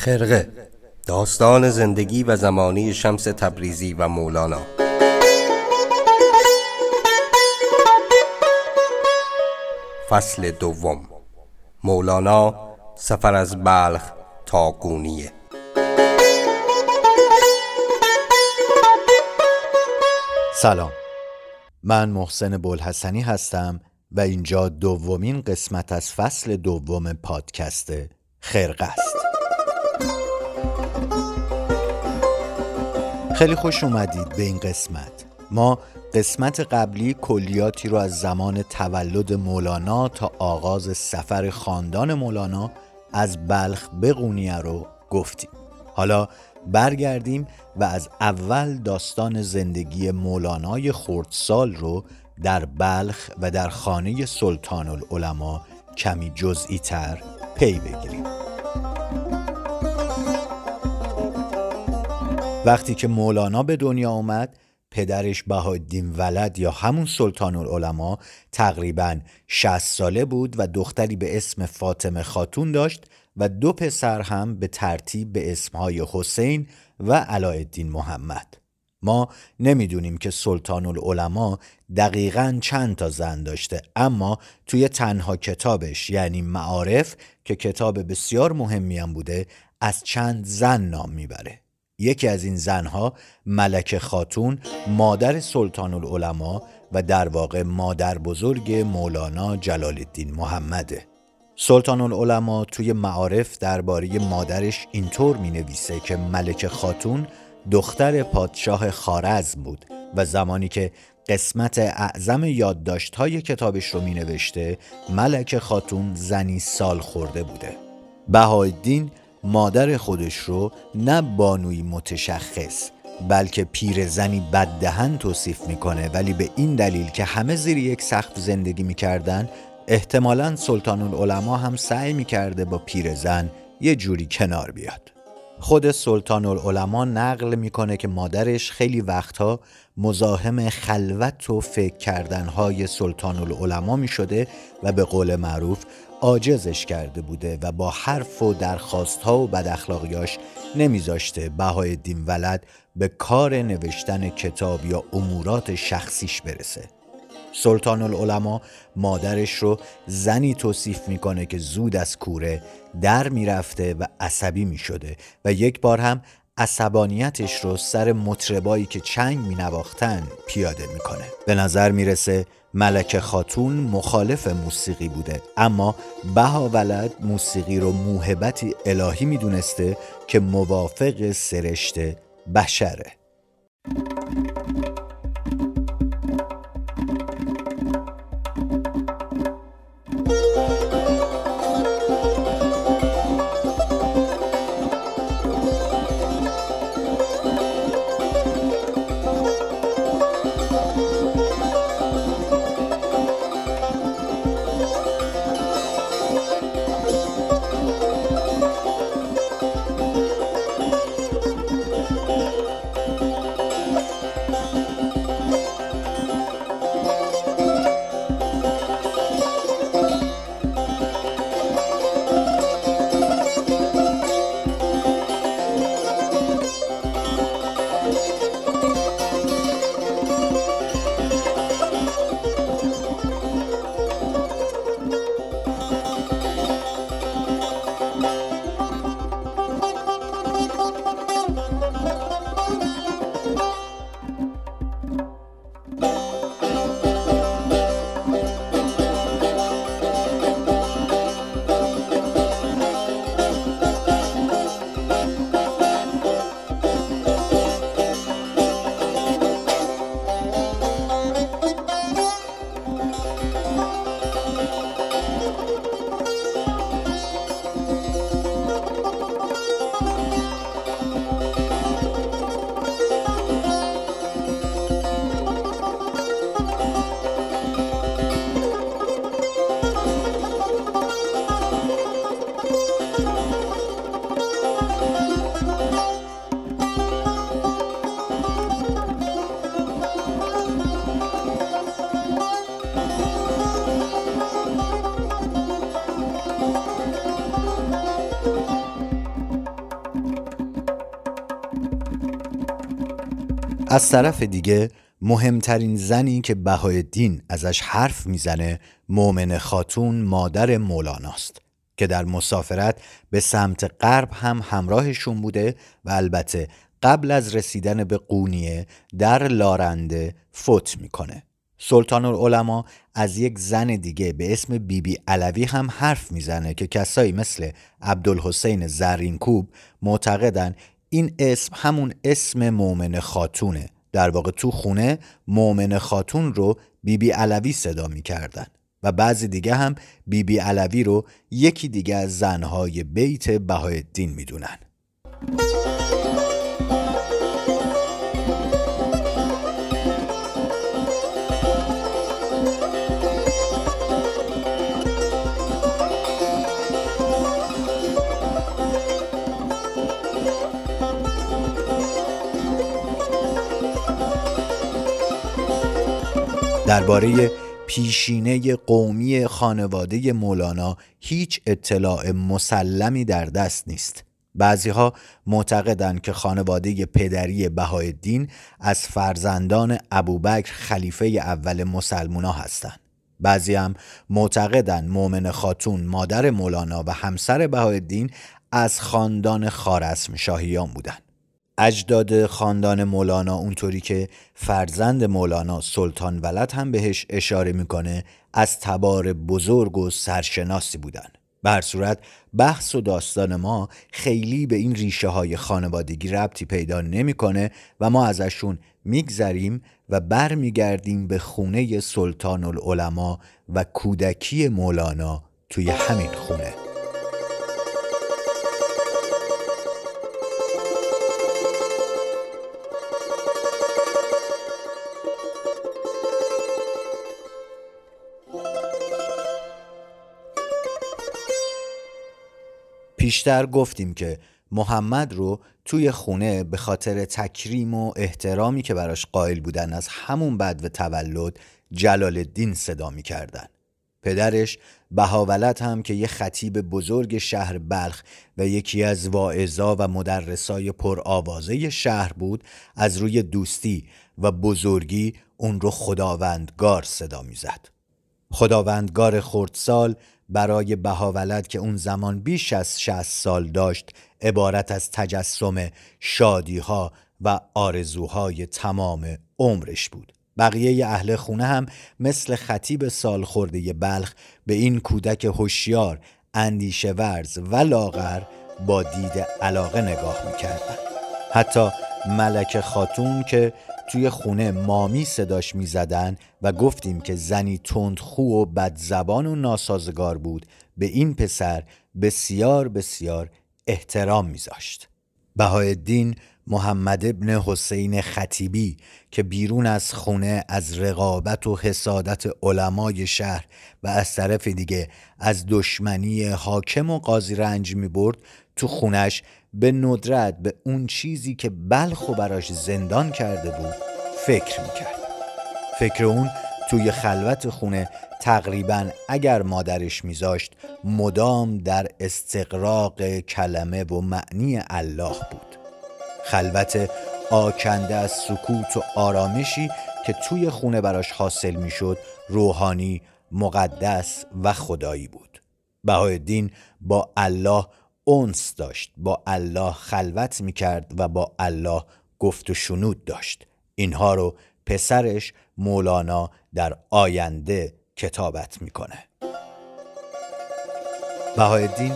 خرقه داستان زندگی و زمانی شمس تبریزی و مولانا. فصل دوم. مولانا سفر از بلخ تا گونیه. سلام. من محسن بلحسنی هستم و اینجا دومین قسمت از فصل دوم پادکست خرقه است. خیلی خوش اومدید به این قسمت. ما قسمت قبلی کلیاتی رو از زمان تولد مولانا تا آغاز سفر خاندان مولانا از بلخ به قونیه رو گفتیم. حالا برگردیم و از اول داستان زندگی مولانای خردسال رو در بلخ و در خانه سلطان العلماء کمی جزئی تر پی بگیریم. وقتی که مولانا به دنیا آمد پدرش بهادین ولد یا همون سلطان العلماء تقریبا 60 ساله بود و دختری به اسم فاطمه خاتون داشت و دو پسر هم به ترتیب به اسمهای حسین و علایالدین محمد. ما نمی‌دونیم که سلطان العلماء دقیقا چند تا زن داشته اما توی تنها کتابش یعنی معارف که کتاب بسیار مهمی هم بوده از چند زن نام می‌بره. یکی از این زنها ملک خاتون مادر سلطان العلماء و در واقع مادر بزرگ مولانا جلال الدین محمده. سلطان العلماء توی معارف درباره مادرش اینطور می نویسه که ملک خاتون دختر پادشاه خارزم بود و زمانی که قسمت اعظم یادداشت های کتابش رو می نوشته ملک خاتون زنی سال خورده بوده. بهایدین مادر خودش رو نه بانوی متشخص بلکه پیر زنی بددهن توصیف می‌کنه. ولی به این دلیل که همه زیر یک سقف زندگی می‌کردن احتمالا سلطان العلماء هم سعی می‌کرده با پیرزن یه جوری کنار بیاد. خود سلطان العلماء نقل می‌کنه که مادرش خیلی وقتها مزاحم خلوت و فکر کردنهای سلطان العلماء می شده و به قول معروف عاجزش کرده بوده و با حرف و درخواستها و بداخلاقیاش نمیذاشته بهای دین ولد به کار نوشتن کتاب یا امورات شخصیش برسه. سلطان العلماء مادرش رو زنی توصیف می‌کنه که زود از کوره در می‌رفته و عصبی می‌شده و یک بار هم عصبانیتش رو سر مطربایی که چنگ می نواختن پیاده می‌کنه. به نظر می‌رسه ملک خاتون مخالف موسیقی بوده. اما بها ولد موسیقی رو موهبتی الهی می‌دونسته که موافق سرشت بشره. از طرف دیگه مهمترین زنی که دین ازش حرف می‌زنه مؤمن خاتون مادر مولاناست که در مسافرت به سمت غرب هم همراهشون بوده و البته قبل از رسیدن به قونیه در لارنده فوت می‌کنه. سلطان العلماء از یک زن دیگه به اسم بیبی بی علوی هم حرف می‌زنه که کسایی مثل عبدالحسین زرینکوب معتقدن این اسم همون اسم مؤمن خاتونه. در واقع تو خونه مؤمن خاتون رو بیبی بی علوی صدا می‌کردن و بعضی دیگه هم بیبی بی علوی رو یکی دیگه از زنهای بیت بهای دین می‌دونن. درباره پیشینه قومی خانواده مولانا هیچ اطلاع مسلمی در دست نیست. بعضیها معتقدند که خانواده پدری بهایالدین از فرزندان ابوبکر خلیفه اول مسلمونا هستند. بعضی هم معتقدند مؤمن خاتون مادر مولانا و همسر بهایالدین از خاندان خارسم شاهیان بودند. اجداد خاندان مولانا اونطوری که فرزند مولانا سلطان ولد هم بهش اشاره می‌کنه از تبار بزرگ و سرشناسی بودن. بر صورت بحث و داستان ما خیلی به این ریشه های خانوادگی ربطی پیدا نمی‌کنه و ما ازشون میگذریم و برمیگردیم به خونه سلطان العلماء و کودکی مولانا توی همین خونه. پیشتر گفتیم که محمد رو توی خونه به خاطر تکریم و احترامی که براش قائل بودن از همون بعد و تولد جلال الدین صدا کردن. پدرش بهاولت هم که یه خطیب بزرگ شهر بلخ و یکی از واعظا و مدرسای پرآوازه شهر بود از روی دوستی و بزرگی اون رو خداوندگار صدا می‌زد. خداوندگار خردسال برای بهاولد که اون زمان بیش از 60 سال داشت عبارت از تجسم شادیها و آرزوهای تمام عمرش بود. بقیه اهل خونه هم مثل خطیب سال خورده بلخ به این کودک هوشیار اندیشه ورز و لاغر با دید علاقه نگاه می‌کردن حتی ملک خاتون که توی خونه مامی صداش می‌زدن و گفتیم که زنی تندخو و بدزبان و ناسازگار بود. به این پسر بسیار بسیار احترام میذاشت. بهایالدین محمد ابن حسین خطیبی که بیرون از خونه از رقابت و حسادت علمای شهر و از طرف دیگه از دشمنی حاکم و قاضی رنج می برد تو خونش به ندرت به اون چیزی که بلخ و براش زندان کرده بود فکر می‌کرد. فکر اون توی خلوت خونه تقریبا اگر مادرش میذاشت مدام در استقراق کلمه و معنی الله بود. خلوت آکنده از سکوت و آرامشی که توی خونه براش حاصل می‌شد روحانی مقدس و خدایی بود. بهای دین با الله اونس داشت با الله خلوت می‌کرد و با الله گفت و شنود داشت اینها رو پسرش مولانا در آینده کتابت می‌کنه بهایالدین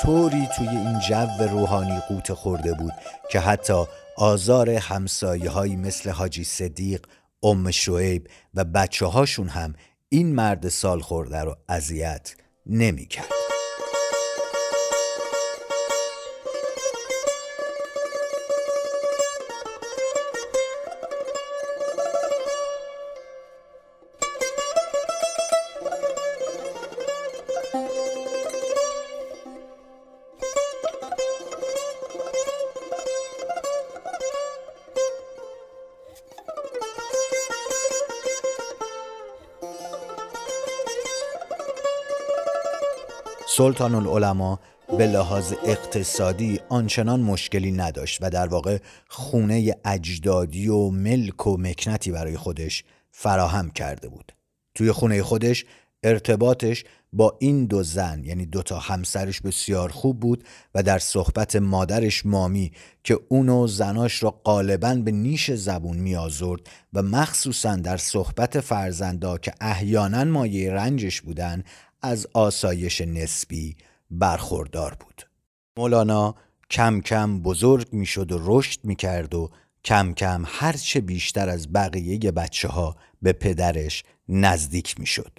طوری توی این جو روحانی قوت خورده بود که حتی آزار همسایه هایی مثل حاجی صدیق، ام شعیب و بچه هاشون هم این مرد سال خورده رو اذیت نمی‌کرد. سلطان العلماء به لحاظ اقتصادی آنچنان مشکلی نداشت و در واقع خونه اجدادی و ملک و مکنتی برای خودش فراهم کرده بود. توی خونه خودش ارتباطش با این دو زن یعنی دوتا همسرش بسیار خوب بود و در صحبت مادرش مامی که اونو زناش را غالبا به نیش زبون میآزرد و مخصوصا در صحبت فرزندا که احیانا مایه رنجش بودن از آسایش نسبی برخوردار بود. مولانا کم کم بزرگ می‌شد و رشد می‌کرد و کم کم هرچه بیشتر از بقیه بچه ها به پدرش نزدیک می‌شد.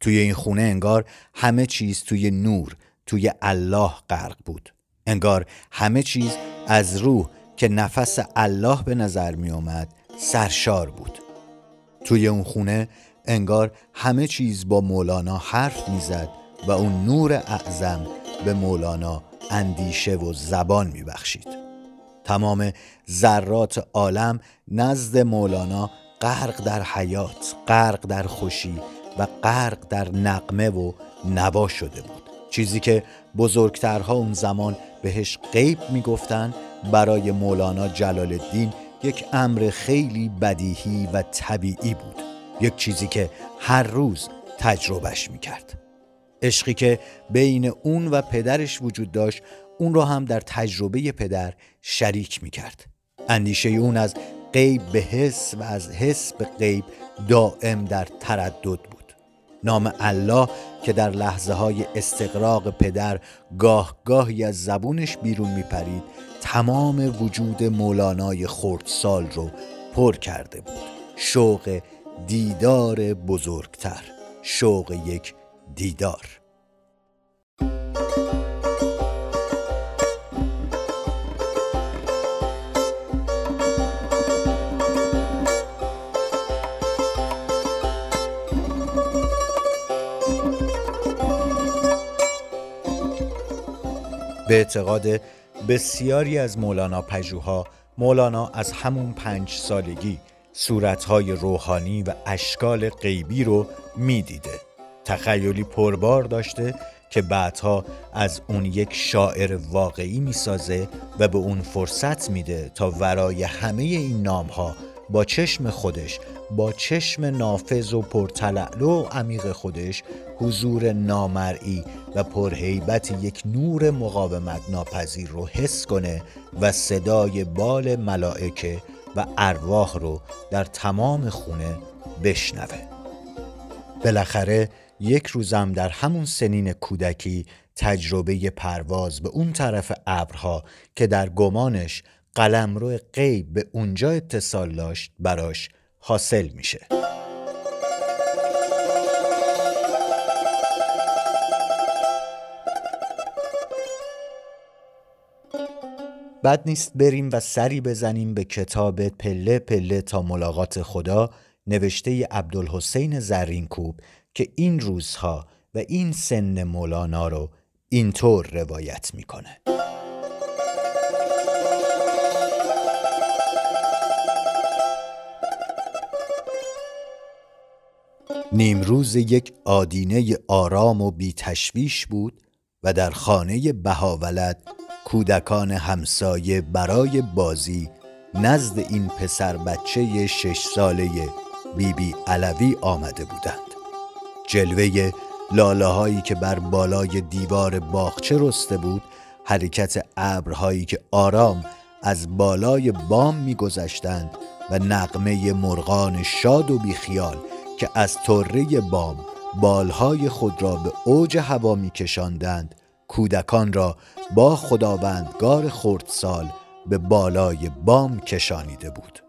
توی این خونه انگار همه چیز توی نور توی الله غرق بود. انگار همه چیز از روح که نفس الله به نظر می اومد سرشار بود. توی اون خونه انگار همه چیز با مولانا حرف می‌زد و اون نور اعظم به مولانا اندیشه و زبان میبخشید. تمام ذرات عالم نزد مولانا غرق در حیات غرق در خوشی و غرق در نقمه و نوا شده بود. چیزی که بزرگترها اون زمان بهش غیب می‌گفتن برای مولانا جلال الدین یک امر خیلی بدیهی و طبیعی بود. یک چیزی که هر روز تجربهش می‌کرد. عشقی که بین اون و پدرش وجود داشت اون رو هم در تجربه پدر شریک می‌کرد. اندیشه اون از غیب به حس و از حس به غیب دائم در تردد بود. نام الله که در لحظه های استقراق پدر گاه گاهی از زبونش بیرون میپرید تمام وجود مولانای خردسال رو پر کرده بود. شوق دیدار بزرگتر شوق یک دیدار. به اعتقاد بسیاری از مولانا پژوها مولانا از همون پنج سالگی صورتهای روحانی و اشکال غیبی رو می‌دیده. تخیلی پربار داشته که بعدها از اون یک شاعر واقعی می‌سازه و به اون فرصت میده تا ورای همه این نامها با چشم خودش با چشم نافذ و پرتلعلو و عمیق خودش حضور نامرئی و پرهیبت یک نور مقاومت ناپذیر رو حس کنه و صدای بال ملائکه و ارواح رو در تمام خونه بشنوه. بالاخره یک روزم در همون سنین کودکی تجربه پرواز به اون طرف ابرها که در گمانش قلمرو غیب به اونجا اتصال داشت براش حاصل میشه. بد نیست بریم و سری بزنیم به کتاب پله پله تا ملاقات خدا نوشته عبدالحسین زرینکوب که این روزها و این سن مولانا رو اینطور روایت می‌کنه. نیمروز یک آدینه آرام و بی تشویش بود و در خانه بهاولد کودکان همسایه برای بازی نزد این پسر بچه شش ساله بیبی بی علوی آمده بودند. جلوه لاله هایی که بر بالای دیوار باغچه رسته بود حرکت ابرهایی که آرام از بالای بام میگذشتند و نقمه مرغان شاد و بیخیال که از طره بام بالهای خود را به اوج هوا میکشاندند کودکان را با خداوندگار خردسال به بالای بام کشانیده بود.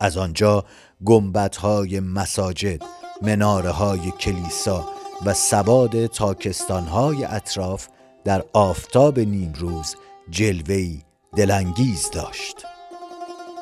از آنجا گنبدهای مساجد مناره های کلیسا و سواد تاکستانهای اطراف در آفتاب نیمروز جلوهی دلانگیز داشت.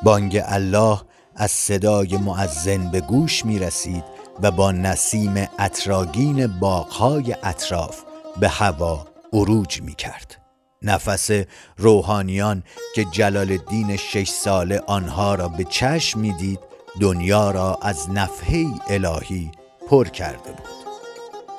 بانگ الله از صدای معزن به گوش می رسید و با نسیم اطراگین باغهای اطراف به هوا عروج می کرد. نفس روحانیان که جلال الدین شش ساله آنها را به چشم می‌دید دنیا را از نفحه الهی پر کرده بود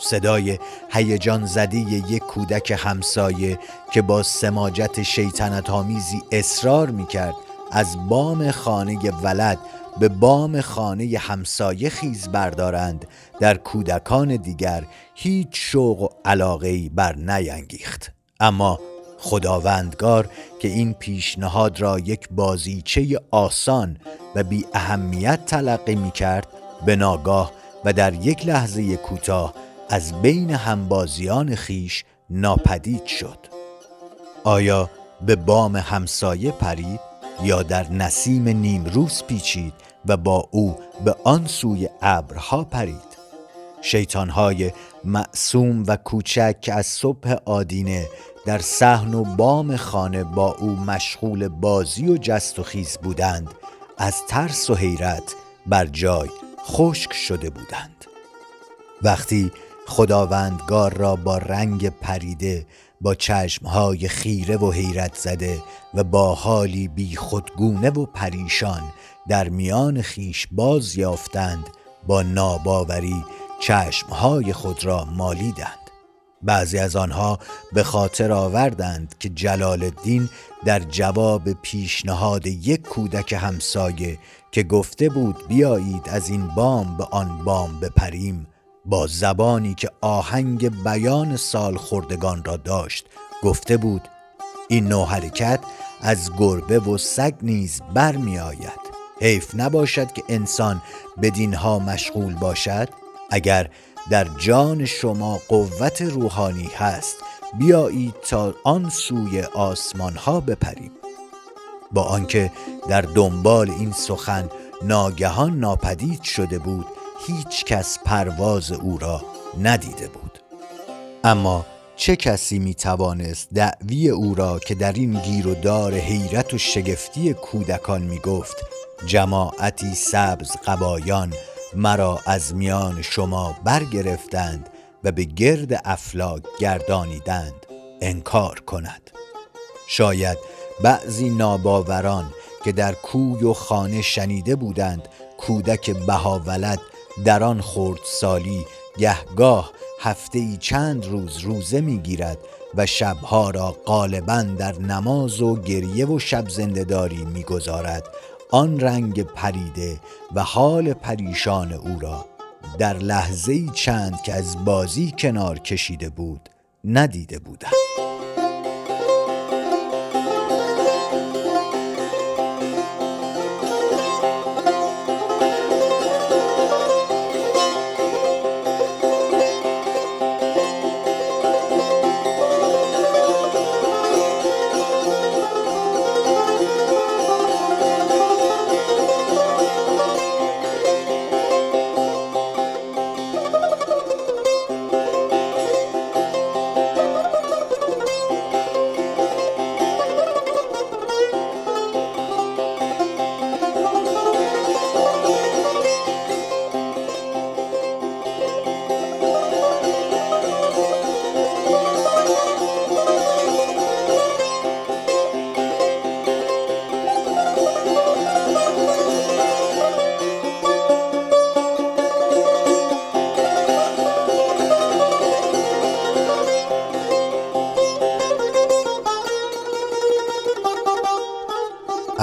صدای هیجان زده یک کودک همسایه که با سماجت شیطنت آمیزی اصرار می کرد از بام خانه ولد به بام خانه همسایه خیز بردارند در کودکان دیگر هیچ شوق و علاقه بر نینگیخت اما خداوندگار که این پیشنهاد را یک بازیچه آسان و بی اهمیت تلقی می کرد به ناگاه و در یک لحظه کوتاه از بین همبازیان خیش ناپدید شد. آیا به بام همسایه پرید؟ یا در نسیم نیمروز پیچید و با او به آن سوی ابرها پرید. شیطانهای معصوم و کوچک که از صبح آدینه در صحن و بام خانه با او مشغول بازی و جست و خیز بودند از ترس و حیرت بر جای خشک شده بودند. وقتی خداوندگار را با رنگ پریده با چشمهای خیره و حیرت زده و با حالی بی خودگونه و پریشان در میان خیش باز یافتند با ناباوری چشمهای خود را مالیدند. بعضی از آنها به خاطر آوردند که جلال الدین در جواب پیشنهاد یک کودک همسایه که گفته بود بیایید از این بام به آن بام بپریم با زبانی که آهنگ بیان سال خوردگان را داشت گفته بود این نوع حرکت از گربه و سگ نیز برمی آید حیف نباشد که انسان به دینها مشغول باشد. اگر در جان شما قوت روحانی هست بیایید تا آن سوی آسمان ها بپریم با آنکه در دنبال این سخن ناگهان ناپدید شده بود هیچ کس پرواز او را ندیده بود. اما چه کسی می توانست دعوی او را که در این گیر و دار حیرت و شگفتی کودکان می گفت جماعتی سبز قبایان مرا از میان شما برگرفتند و به گرد افلاک گردانیدند انکار کند. شاید بعضی ناباوران که در کوی و خانه شنیده بودند کودک بهاولد در آن خورد سالی گهگاه هفته ای چند روز روزه می‌گیرد و شبها را غالبا در نماز و گریه و شب زندهداری می‌گذارد. آن رنگ پریده و حال پریشان او را در لحظه چند که از بازی کنار کشیده بود ندیده بودند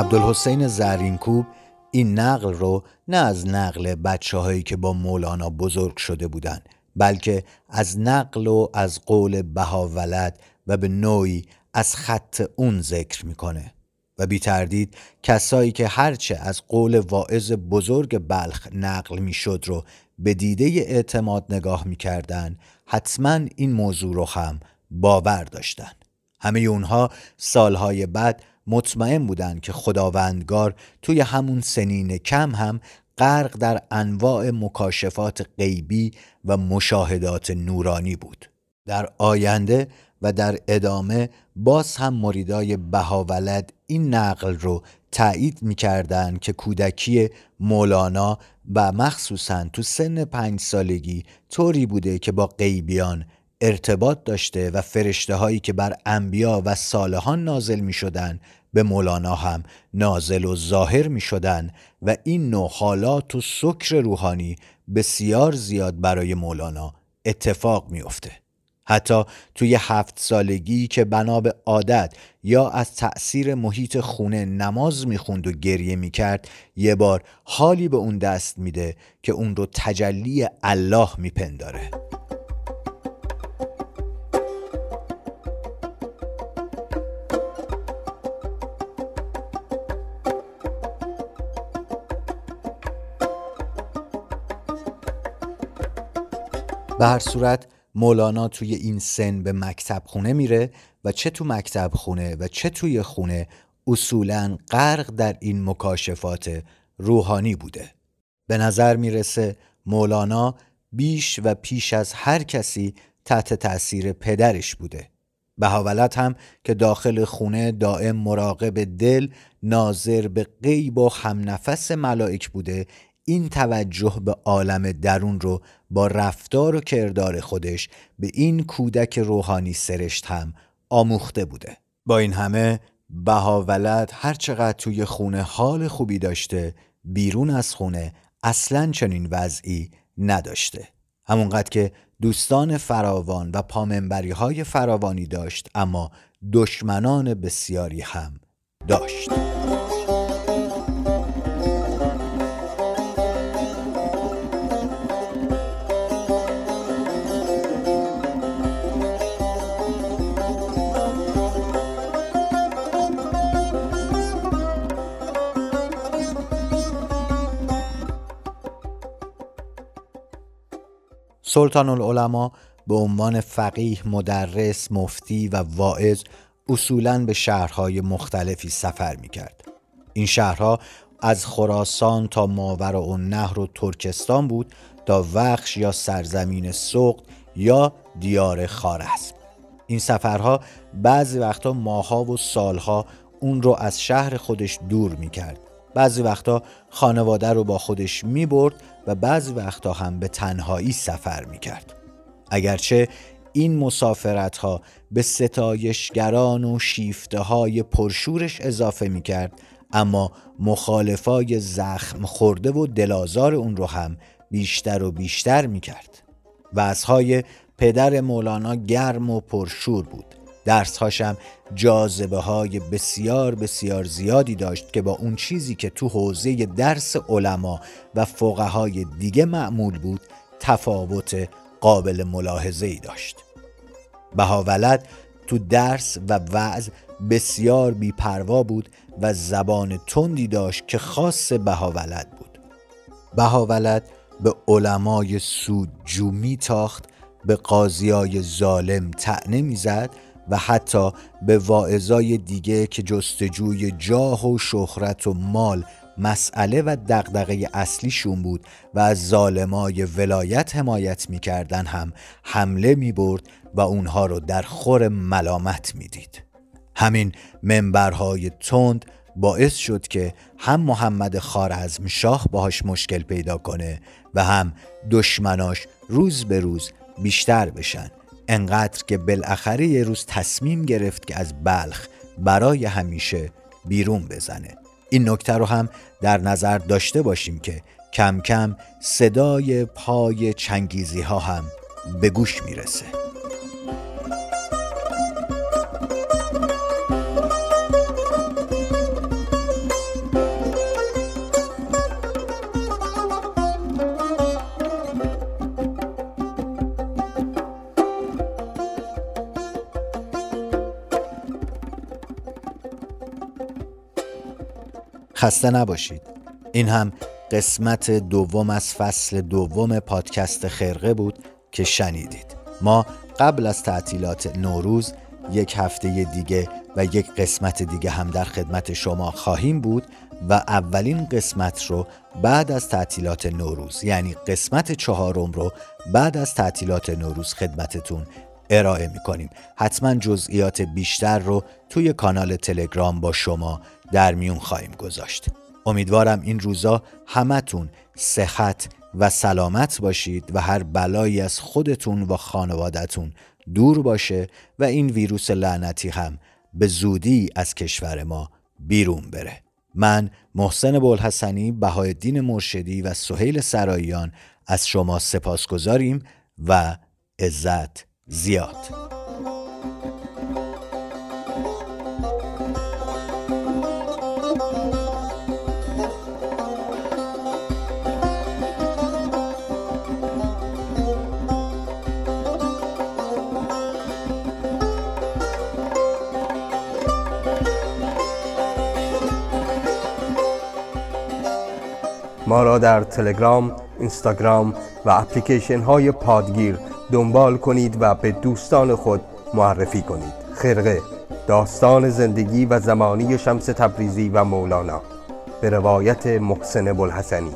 عبدالحسین زرینکوب این نقل رو نه از نقل بچه هایی که با مولانا بزرگ شده بودند بلکه از نقل و از قول بهاولد و به نوعی از خط اون ذکر می‌کنه. و بی تردید کسایی که هرچه از قول واعظ بزرگ بلخ نقل می‌شد رو به دیده اعتماد نگاه می‌کردن حتما این موضوع رو هم باور داشتن. همه اونها سالهای بعد مطمئن بودند که خداوندگار توی همون سنین کم هم غرق در انواع مکاشفات غیبی و مشاهدات نورانی بود. در آینده و در ادامه باز هم مریدای بهاولد این نقل رو تایید می‌کردند که کودکی مولانا و مخصوصا تو سن پنج سالگی طوری بوده که با غیبیان ارتباط داشته و فرشته هایی که بر انبیا و صالحان نازل می شدن به مولانا هم نازل و ظاهر می شدن و این نوع حالات و سکر روحانی بسیار زیاد برای مولانا اتفاق میافته. حتی توی هفت سالگی که بنا به عادت یا از تأثیر محیط خونه نماز می‌خوند و گریه می‌کرد یه بار حالی به اون دست میده که اون رو تجلی الله میپنداره به هر صورت مولانا توی این سن به مکتب خونه میره و چه تو مکتب خونه و چه توی خونه اصولا غرق در این مکاشفات روحانی بوده. به نظر می‌رسه مولانا بیش و پیش از هر کسی تحت تأثیر پدرش بوده. بهاولت هم که داخل خونه دائم مراقب دل ناظر به غیب و همنفس ملائک بوده این توجه به عالم درون رو با رفتار و کردار خودش به این کودک روحانی سرشت هم آموخته بوده. با این همه بهاولد هر چقدر توی خونه حال خوبی داشته بیرون از خونه اصلا چنین وضعی نداشته. همونقدر که دوستان فراوان و پامنبری های فراوانی داشت اما دشمنان بسیاری هم داشت. سلطان العلماء به عنوان فقیه مدرس مفتی و واعظ اصولا به شهرهای مختلفی سفر می کرد. این شهرها از خراسان تا ماور و نهر و ترکستان بود تا وخش یا سرزمین سقط یا دیار خارزم این سفرها بعضی وقتا ماها و سالها اون رو از شهر خودش دور می کرد بعضی وقتا خانواده رو با خودش می برد و بعضی وقتا هم به تنهایی سفر می کرد. اگرچه این مسافرت ها به ستایشگران و شیفته های پرشورش اضافه می کرد اما مخالفای زخم خورده و دلازار اون رو هم بیشتر و بیشتر می کرد. های پدر مولانا گرم و پرشور بود درسهاشم جاذبه های بسیار بسیار زیادی داشت که با اون چیزی که تو حوزه درس علما و فقهای دیگه معمول بود تفاوت قابل ملاحظه ای داشت بهاولد تو درس و وعظ بسیار بیپروا بود و زبان تندی داشت که خاص بهاولد بود. بهاولد به علمای سودجو میتاخت به قاضیای ظالم تعنه می‌زد و حتی به واعظای دیگه که جستجوی جاه و شهرت و مال مسئله و دغدغه اصلیشون بود و از ظالمای ولایت حمایت می‌کردن هم حمله می‌برد و اونها رو در خور ملامت می‌دید. همین منبرهای تند باعث شد که هم محمد خارزم شاه باهاش مشکل پیدا کنه و هم دشمناش روز به روز بیشتر بشن. انقدر که بالاخره یه روز تصمیم گرفت که از بلخ برای همیشه بیرون بزنه. این نکته رو هم در نظر داشته باشیم که کم کم صدای پای چنگیزی ها هم به گوش می‌رسه. خسته نباشید. این هم قسمت دوم از فصل دوم پادکست خرقه بود که شنیدید. ما قبل از تعطیلات نوروز یک هفته دیگه و یک قسمت دیگه هم در خدمت شما خواهیم بود و اولین قسمت رو بعد از تعطیلات نوروز یعنی قسمت چهارم رو بعد از تعطیلات نوروز خدمتتون ارائه می‌کنیم. حتما جزئیات بیشتر رو توی کانال تلگرام با شما در میون خواهیم گذاشت. امیدوارم این روزا همتون صحت و سلامت باشید و هر بلایی از خودتون و خانوادتون دور باشه و این ویروس لعنتی هم به زودی از کشور ما بیرون بره. من محسن بولحسنی بهایالدین مرشدی و سهیل سراییان از شما سپاس گذاریم و عزت زیاد. ما را در تلگرام، اینستاگرام و اپلیکیشن های پادگیر دنبال کنید و به دوستان خود معرفی کنید. خرقه داستان زندگی و زمانی شمس تبریزی و مولانا. به روایت محسن بلحسنی